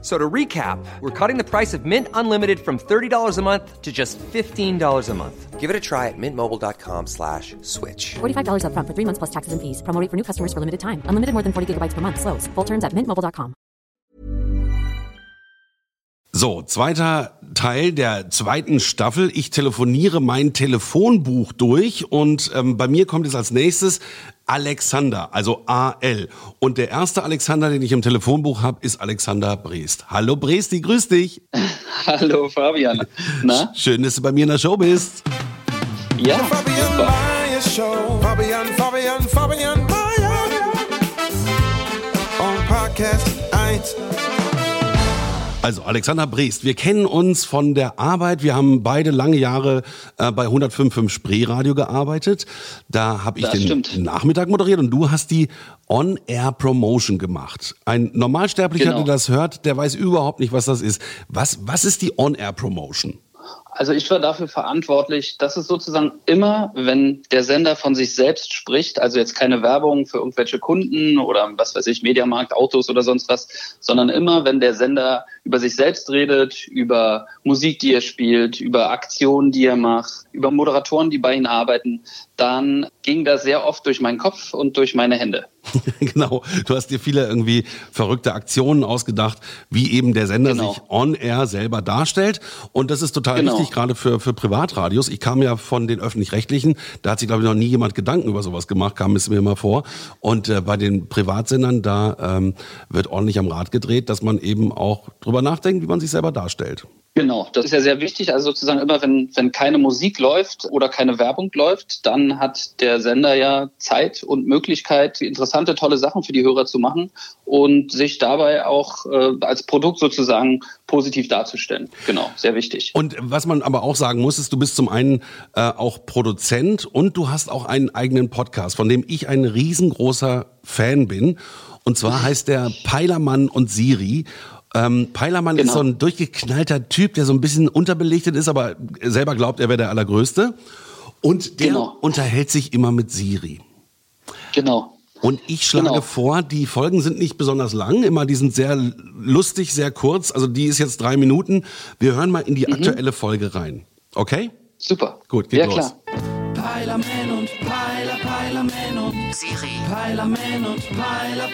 So to recap, we're cutting the price of Mint Unlimited from $30 a month to just $15 a month. Give it a try at mintmobile.com slash switch. $45 up front for three months plus taxes and fees. Promo rate for new customers for limited time. Unlimited more than 40 gigabytes per month. Slows. Full terms at mintmobile.com. So, zweiter Teil der zweiten Staffel. Ich telefoniere mein Telefonbuch durch und ähm, bei mir kommt es als nächstes Alexander, also AL. Und der erste Alexander, den ich im Telefonbuch habe, ist Alexander Brest. Hallo Bresti, grüß dich. Hallo Fabian. Na? Schön, dass du bei mir in der Show bist. Ja, Fabian super. Meyer Show. Fabian, Fabian, Fabian Meyer. On Podcast 1. Also Alexander Brest, wir kennen uns von der Arbeit. Wir haben beide lange Jahre äh, bei 105.5 Spreeradio gearbeitet. Da habe ich Das den stimmt. Nachmittag moderiert und du hast die On-Air-Promotion gemacht. Ein Normalsterblicher, Genau. der das hört, der weiß überhaupt nicht, was das ist. Was, was ist die On-Air-Promotion? Also ich war dafür verantwortlich, dass es sozusagen immer, wenn der Sender von sich selbst spricht, also jetzt keine Werbung für irgendwelche Kunden oder was weiß ich, Mediamarkt, Autos oder sonst was, sondern immer, wenn der Sender über sich selbst redet, über Musik, die er spielt, über Aktionen, die er macht, über Moderatoren, die bei ihm arbeiten, dann ging das sehr oft durch meinen Kopf und durch meine Hände. genau, du hast dir viele irgendwie verrückte Aktionen ausgedacht, wie eben der Sender Genau. sich on-air selber darstellt. Und das ist total Genau. wichtig, gerade für, für Privatradios. Ich kam ja von den Öffentlich-Rechtlichen, da hat sich, glaube ich, noch nie jemand Gedanken über sowas gemacht, kam es mir immer vor. Und äh, bei den Privatsendern, da ähm, wird ordentlich am Rad gedreht, dass man eben auch drüber nachdenkt, wie man sich selber darstellt. Genau, das ist ja sehr wichtig. Also sozusagen immer, wenn, wenn keine Musik läuft oder keine Werbung läuft, dann hat der Sender ja Zeit und Möglichkeit, interessante, tolle Sachen für die Hörer zu machen und sich dabei auch äh, als Produkt sozusagen positiv darzustellen. Genau, sehr wichtig. Und was man aber auch sagen muss, ist, du bist zum einen äh, auch Produzent und du hast auch einen eigenen Podcast, von dem ich ein riesengroßer Fan bin. Und zwar heißt der Peilermann und Siri. Ähm, Peilermann ist Genau. so ein durchgeknallter Typ, der so ein bisschen unterbelichtet ist, aber selber glaubt, er wäre der Allergrößte. Und der Genau. unterhält sich immer mit Siri. Genau. Und ich schlage Genau. vor, die Folgen sind nicht besonders lang, immer die sind sehr lustig, sehr kurz. Also die ist jetzt drei Minuten. Wir hören mal in Mhm. die aktuelle Folge rein. Okay? Super. Gut, geht ja, los. klar. Peilerman und Peiler, Peilerman und Siri, Peilerman und Peiler,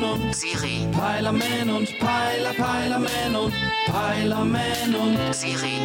Peilerman und Siri, Peilerman und Peiler, Peilerman und Peilerman und Siri.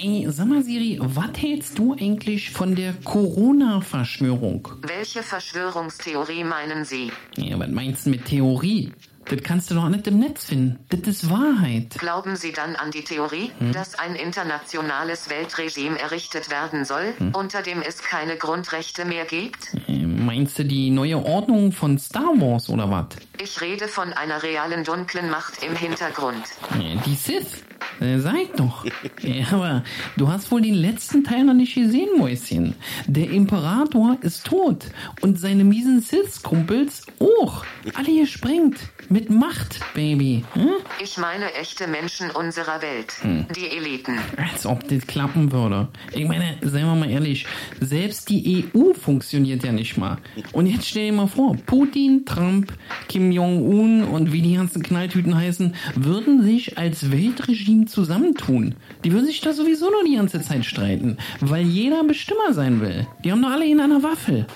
Ey, sag mal Siri, was hältst du eigentlich von der Corona-Verschwörung? Welche Verschwörungstheorie meinen Sie? Ja, was meinst du mit Theorie? Das kannst du doch nicht im Netz finden. Das ist Wahrheit. Glauben Sie dann an die Theorie, dass ein internationales Weltregime errichtet werden soll, unter dem es keine Grundrechte mehr gibt? Äh, Meinst du die neue Ordnung von Star Wars oder was? Ich rede von einer realen dunklen Macht im Hintergrund. Äh, Die Sith. Äh, Sag doch. Ja, aber du hast wohl den letzten Teil noch nicht gesehen, Mäuschen. Der Imperator ist tot und seine miesen Sith-Kumpels auch. Alle gesprengt. Mit Macht, Baby. Hm? Ich meine echte Menschen unserer Welt, die Eliten. Als ob das klappen würde. Ich meine, seien wir mal ehrlich, selbst die EU funktioniert ja nicht mal. Und jetzt stell dir mal vor, Putin, Trump, Kim Jong-un und wie die ganzen Knalltüten heißen, würden sich als Weltregime zusammentun. Die würden sich da sowieso nur die ganze Zeit streiten, weil jeder Bestimmer sein will. Die haben doch alle in einer Waffel.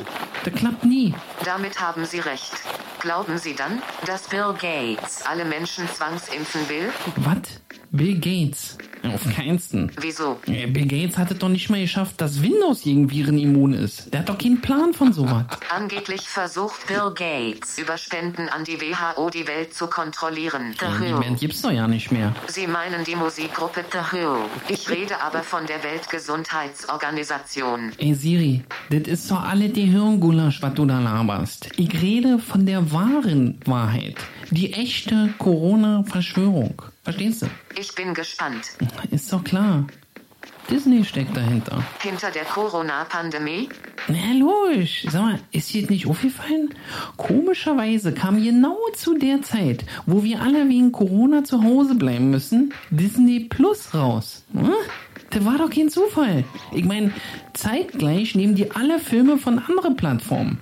Das klappt nie. Damit haben Sie recht. Glauben Sie dann, dass Bill Gates alle Menschen zwangsimpfen will? Was? Bill Gates? Auf keinsten. Wieso? Bill Gates hat es doch nicht mal geschafft, dass Windows gegen Viren immun ist. Der hat doch keinen Plan von sowas. Angeblich versucht Bill Gates, über Spenden an die WHO die Welt zu kontrollieren. The Die Who. Band gibt's doch ja nicht mehr. Sie meinen die Musikgruppe The Who. Ich rede aber von der Weltgesundheitsorganisation. Ey Siri, das ist doch alle die Hirngulasch, was du da laberst. Ich rede von der wahren Wahrheit. Die echte Corona-Verschwörung. Verstehst du? Ich bin gespannt. Ist doch klar. Disney steckt dahinter. Hinter der Corona-Pandemie? Na los, sag mal, ist dir nicht aufgefallen? Komischerweise kam genau zu der Zeit, wo wir alle wegen Corona zu Hause bleiben müssen, Disney Plus raus. Hm? Das war doch kein Zufall. Ich meine, zeitgleich nehmen die alle Filme von anderen Plattformen.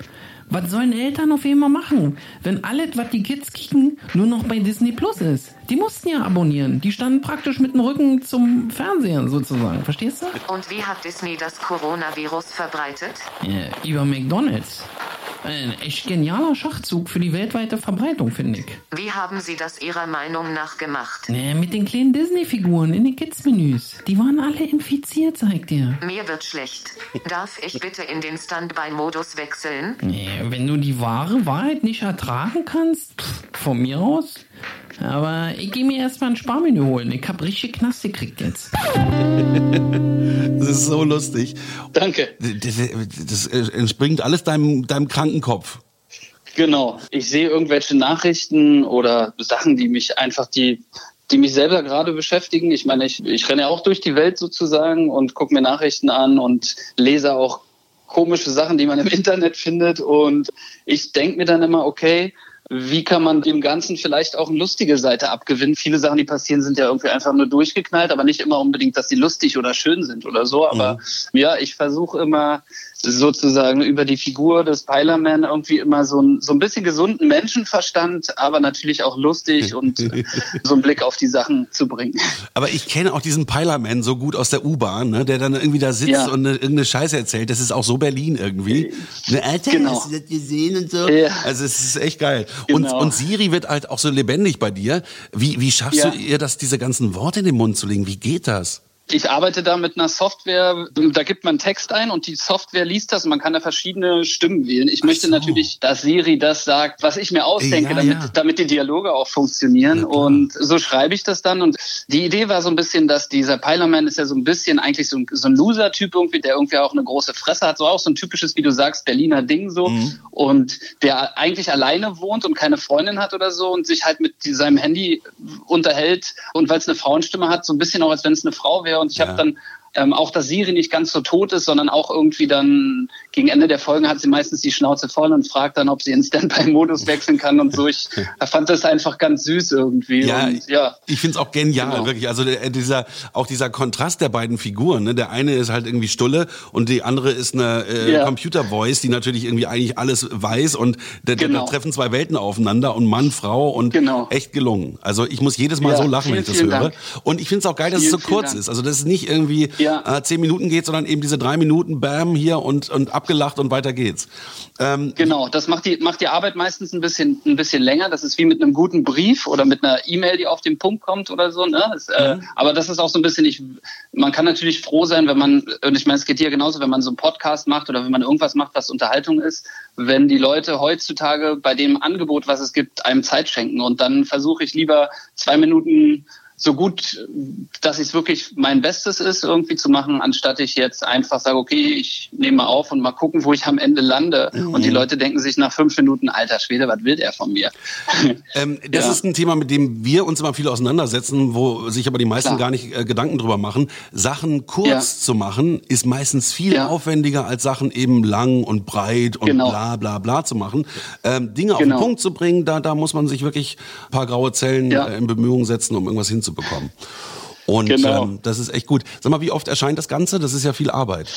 Was sollen Eltern auf einmal machen, wenn alles, was die Kids kriegen, nur noch bei Disney Plus ist? Die mussten ja abonnieren. Die standen praktisch mit dem Rücken zum Fernseher sozusagen. Verstehst du? Und wie hat Disney das Coronavirus verbreitet? Ja, über McDonalds. Ein echt genialer Schachzug für die weltweite Verbreitung, finde ich. Wie haben Sie das Ihrer Meinung nach gemacht? Ne, mit den kleinen Disney-Figuren in den Kids-Menüs. Die waren alle infiziert, zeigt dir. Mir wird schlecht. Darf ich bitte in den Standby-Modus wechseln? Nee, wenn du die wahre Wahrheit nicht ertragen kannst, pff, von mir aus. Aber ich gehe mir erstmal ein Sparmenü holen. Ich hab richtig Knast gekriegt jetzt. Das ist so lustig. Danke. Das, das entspringt alles deinem, deinem kranken Kopf. Genau. Ich sehe irgendwelche Nachrichten oder Sachen, die mich einfach, die, die mich selber gerade beschäftigen. Ich meine, ich, ich renne ja auch durch die Welt sozusagen und gucke mir Nachrichten an und lese auch komische Sachen, die man im Internet findet. Und ich denke mir dann immer, okay, wie kann man dem Ganzen vielleicht auch eine lustige Seite abgewinnen? Viele Sachen, die passieren, sind ja irgendwie einfach nur durchgeknallt, aber nicht immer unbedingt, dass sie lustig oder schön sind oder so. Aber ja, ich versuche immer sozusagen über die Figur des Pilerman irgendwie immer so ein, so ein bisschen gesunden Menschenverstand, aber natürlich auch lustig und so einen Blick auf die Sachen zu bringen. Aber ich kenne auch diesen Pilerman so gut aus der U-Bahn, ne, der dann irgendwie da sitzt Ja. und eine, irgendeine Scheiße erzählt. Das ist auch so Berlin irgendwie. Ne, Alter, Genau. hast du das gesehen und so? Ja. Also es ist echt geil. Genau. Und, und Siri wird halt auch so lebendig bei dir. Wie, wie schaffst Ja. du ihr das, diese ganzen Worte in den Mund zu legen? Wie geht das? Ich arbeite da mit einer Software, da gibt man Text ein und die Software liest das und man kann da verschiedene Stimmen wählen. Ich möchte so. natürlich, dass Siri das sagt, was ich mir ausdenke, Ja, damit, ja. damit die Dialoge auch funktionieren. Klar. und so schreibe ich das dann. Und die Idee war so ein bisschen, dass dieser Pilerman ist ja so ein bisschen eigentlich so ein, so ein Loser-Typ irgendwie, der irgendwie auch eine große Fresse hat. So auch so ein typisches, wie du sagst, Berliner Ding so. Mhm. Und der eigentlich alleine wohnt und keine Freundin hat oder so und sich halt mit seinem Handy unterhält. Und weil es eine Frauenstimme hat, so ein bisschen auch, als wenn es eine Frau wäre. Und ich Ja. habe dann ähm, auch, dass Siri nicht ganz so tot ist, sondern auch irgendwie dann gegen Ende der Folgen hat sie meistens die Schnauze voll und fragt dann, ob sie in Standby-Modus wechseln kann und so. Ich fand das einfach ganz süß irgendwie. Ja, und, ja. ich find's auch genial, Genau. wirklich. Also der, dieser, auch dieser Kontrast der beiden Figuren. Ne? Der eine ist halt irgendwie Stulle und die andere ist eine äh, Ja. Computer-Voice, die natürlich irgendwie eigentlich alles weiß und da, da Genau. treffen zwei Welten aufeinander und Mann, Frau und Genau. echt gelungen. Also ich muss jedes Mal Ja, so lachen, wenn ich vielen, das vielen höre. Dank. Und ich find's auch geil, dass es Vielen, so vielen kurz Dank. ist. Also dass es nicht irgendwie Ja. äh, zehn Minuten geht, sondern eben diese drei Minuten, bam, hier und, und abgelacht und weiter geht's. Ähm, Genau, das macht die, macht die Arbeit meistens ein bisschen, ein bisschen länger. Das ist wie mit einem guten Brief oder mit einer E-Mail, die auf den Punkt kommt oder so. Ne? Das, äh, aber das ist auch so ein bisschen, ich, man kann natürlich froh sein, wenn man, und ich meine, es geht dir genauso, wenn man so einen Podcast macht oder wenn man irgendwas macht, was Unterhaltung ist, wenn die Leute heutzutage bei dem Angebot, was es gibt, einem Zeit schenken. Und dann versuche ich lieber zwei Minuten so gut, dass es wirklich mein Bestes ist, irgendwie zu machen, anstatt ich jetzt einfach sage, okay, ich nehme mal auf und mal gucken, wo ich am Ende lande. Und die Leute denken sich nach fünf Minuten, alter Schwede, was will der von mir? Ähm, das Ja. ist ein Thema, mit dem wir uns immer viel auseinandersetzen, wo sich aber die meisten Klar. gar nicht äh, Gedanken drüber machen. Sachen kurz Ja. zu machen, ist meistens viel Ja. aufwendiger, als Sachen eben lang und breit und Genau. bla bla bla zu machen. Ähm, Dinge auf Genau. den Punkt zu bringen, da, da muss man sich wirklich ein paar graue Zellen äh, in Bemühungen setzen, um irgendwas hinzubekommen. Und Genau. ähm, das ist echt gut. Sag mal, wie oft erscheint das Ganze? Das ist ja viel Arbeit.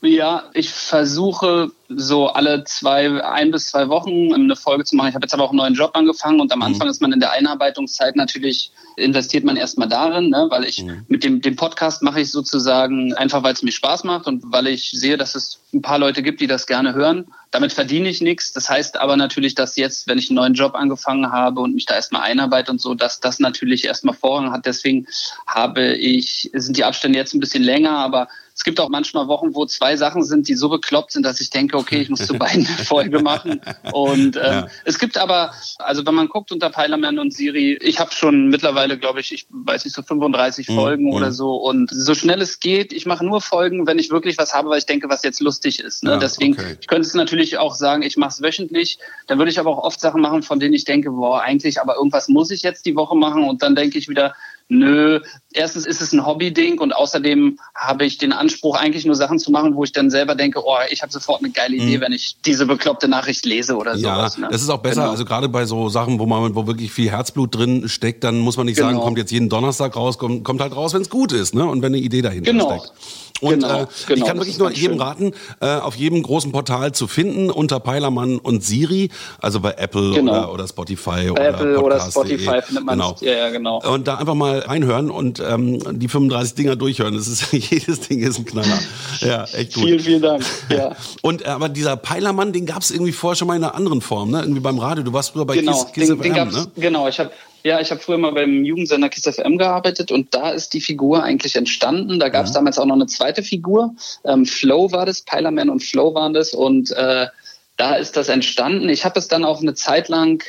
Ja, ich versuche so alle zwei, ein bis zwei Wochen eine Folge zu machen. Ich habe jetzt aber auch einen neuen Job angefangen und am Anfang ist man in der Einarbeitungszeit natürlich, investiert man erstmal darin, ne? weil ich mit dem, dem Podcast mache ich sozusagen einfach, weil es mir Spaß macht und weil ich sehe, dass es ein paar Leute gibt, die das gerne hören. Damit verdiene ich nichts. Das heißt aber natürlich, dass jetzt, wenn ich einen neuen Job angefangen habe und mich da erstmal einarbeite und so, dass das natürlich erstmal Vorrang hat. Deswegen habe ich, sind die Abstände jetzt ein bisschen länger, aber es gibt auch manchmal Wochen, wo zwei Sachen sind, die so bekloppt sind, dass ich denke, okay, ich muss zu beiden eine Folge machen. Und ähm, Ja. es gibt aber, also wenn man guckt unter Pilerman und Siri, ich habe schon mittlerweile, glaube ich, ich weiß nicht, so 35 Folgen mhm. oder so. Und so schnell es geht, ich mache nur Folgen, wenn ich wirklich was habe, weil ich denke, was jetzt lustig ist. Ne? Ja, Deswegen, okay. ich könnte es natürlich auch sagen, ich mache es wöchentlich. Dann würde ich aber auch oft Sachen machen, von denen ich denke, boah, eigentlich, aber irgendwas muss ich jetzt die Woche machen. Und dann denke ich wieder, nö, erstens ist es ein Hobby-Ding und außerdem habe ich den Anspruch, eigentlich nur Sachen zu machen, wo ich dann selber denke, oh, ich habe sofort eine geile Idee, mhm. wenn ich diese bekloppte Nachricht lese oder ja, sowas. Ja, ne? das ist auch besser. Genau. Also gerade bei so Sachen, wo man, wo wirklich viel Herzblut drin steckt, dann muss man nicht genau. sagen, kommt jetzt jeden Donnerstag raus, kommt, kommt halt raus, wenn es gut ist, ne? Und wenn eine Idee dahinter genau. steckt. Und genau, äh, genau, ich kann wirklich nur jedem schön. raten, äh, auf jedem großen Portal zu finden unter Peilermann und Siri, also bei Apple genau. oder, oder Spotify bei oder Apple oder Spotify findet man genau. Ja, ja, genau. Und da einfach mal reinhören und ähm, die 35 Dinger durchhören. Das ist jedes Ding ist ein Knaller. Ja, echt gut. Vielen, vielen Dank. Ja. Und äh, aber dieser Peilermann, den gab es irgendwie vorher schon mal in einer anderen Form, ne? Irgendwie beim Radio. Du warst früher bei genau, Kiss, Kiss den, den ne? Genau, ich habe ja, ich habe früher mal beim Jugendsender Kiss FM gearbeitet und da ist die Figur eigentlich entstanden. Da gab es ja. damals auch noch eine zweite Figur. Ähm, Flow war das, Pilerman und Flow waren das und äh, da ist das entstanden. Ich habe es dann auch eine Zeit lang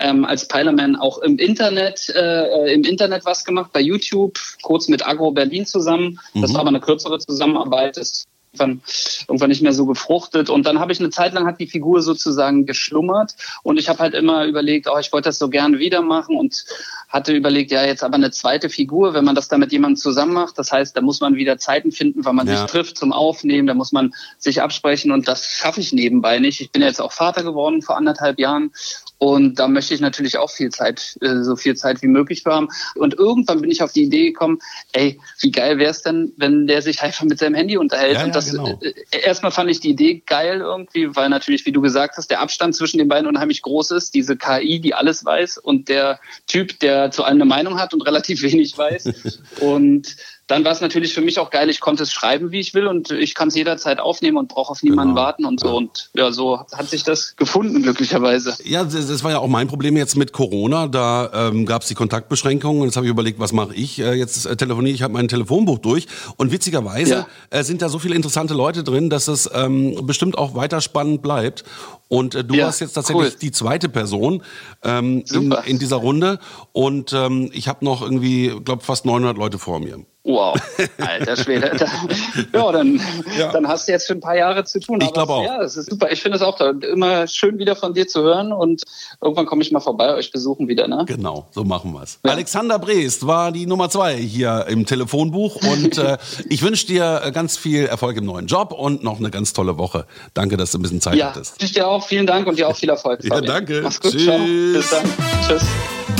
ähm, als Pilerman auch im Internet, äh, im Internet was gemacht, bei YouTube, kurz mit Agro Berlin zusammen. Das mhm. war aber eine kürzere Zusammenarbeit. Das irgendwann, irgendwann nicht mehr so gefruchtet. Und dann habe ich eine Zeit lang hat die Figur sozusagen geschlummert und ich habe halt immer überlegt, oh, ich wollte das so gerne wieder machen und hatte überlegt, ja, jetzt aber eine zweite Figur, wenn man das dann mit jemandem zusammen macht. Das heißt, da muss man wieder Zeiten finden, weil man ja. sich trifft zum Aufnehmen, da muss man sich absprechen und das schaffe ich nebenbei nicht. Ich bin jetzt auch Vater geworden vor anderthalb Jahren und da möchte ich natürlich auch viel Zeit, äh, so viel Zeit wie möglich haben. Und irgendwann bin ich auf die Idee gekommen, ey, wie geil wäre es denn, wenn der sich einfach mit seinem Handy unterhält. Ja, und das genau. Äh, erstmal fand ich die Idee geil irgendwie, weil natürlich, wie du gesagt hast, der Abstand zwischen den beiden unheimlich groß ist. Diese KI, die alles weiß und der Typ, der zu allem eine Meinung hat und relativ wenig weiß. und dann war es natürlich für mich auch geil, ich konnte es schreiben, wie ich will und ich kann es jederzeit aufnehmen und brauche auf niemanden genau. warten und so. Und ja, so hat sich das gefunden, glücklicherweise. Ja, das, war ja auch mein Problem jetzt mit Corona. Da ähm, gab es die Kontaktbeschränkungen und jetzt habe ich überlegt, was mache ich? Äh, jetzt äh, telefoniere ich, habe mein Telefonbuch durch und witzigerweise ja. äh, sind da so viele interessante Leute drin, dass es ähm, bestimmt auch weiter spannend bleibt. Und äh, du ja, warst jetzt tatsächlich cool. die zweite Person ähm, in, in, dieser Runde und ähm, ich habe noch irgendwie, glaube fast 900 Leute vor mir. Wow, alter Schwede. ja, dann, ja. dann hast du jetzt für ein paar Jahre zu tun. Ich glaube auch. Ja, das ist super. Ich finde es auch toll. immer schön wieder von dir zu hören und irgendwann komme ich mal vorbei, euch besuchen wieder. Ne? Genau, so machen wir es. Ja. Alexander Breest war die Nummer zwei hier im Telefonbuch und äh, ich wünsche dir ganz viel Erfolg im neuen Job und noch eine ganz tolle Woche. Danke, dass du ein bisschen Zeit ja, hattest. Ich dir auch. Vielen Dank und dir auch viel Erfolg. Ja, danke. Mach's gut. Tschüss. Ciao. Bis dann. Tschüss.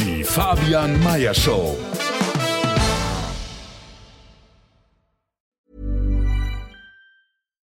Die Fabian Meyer Show.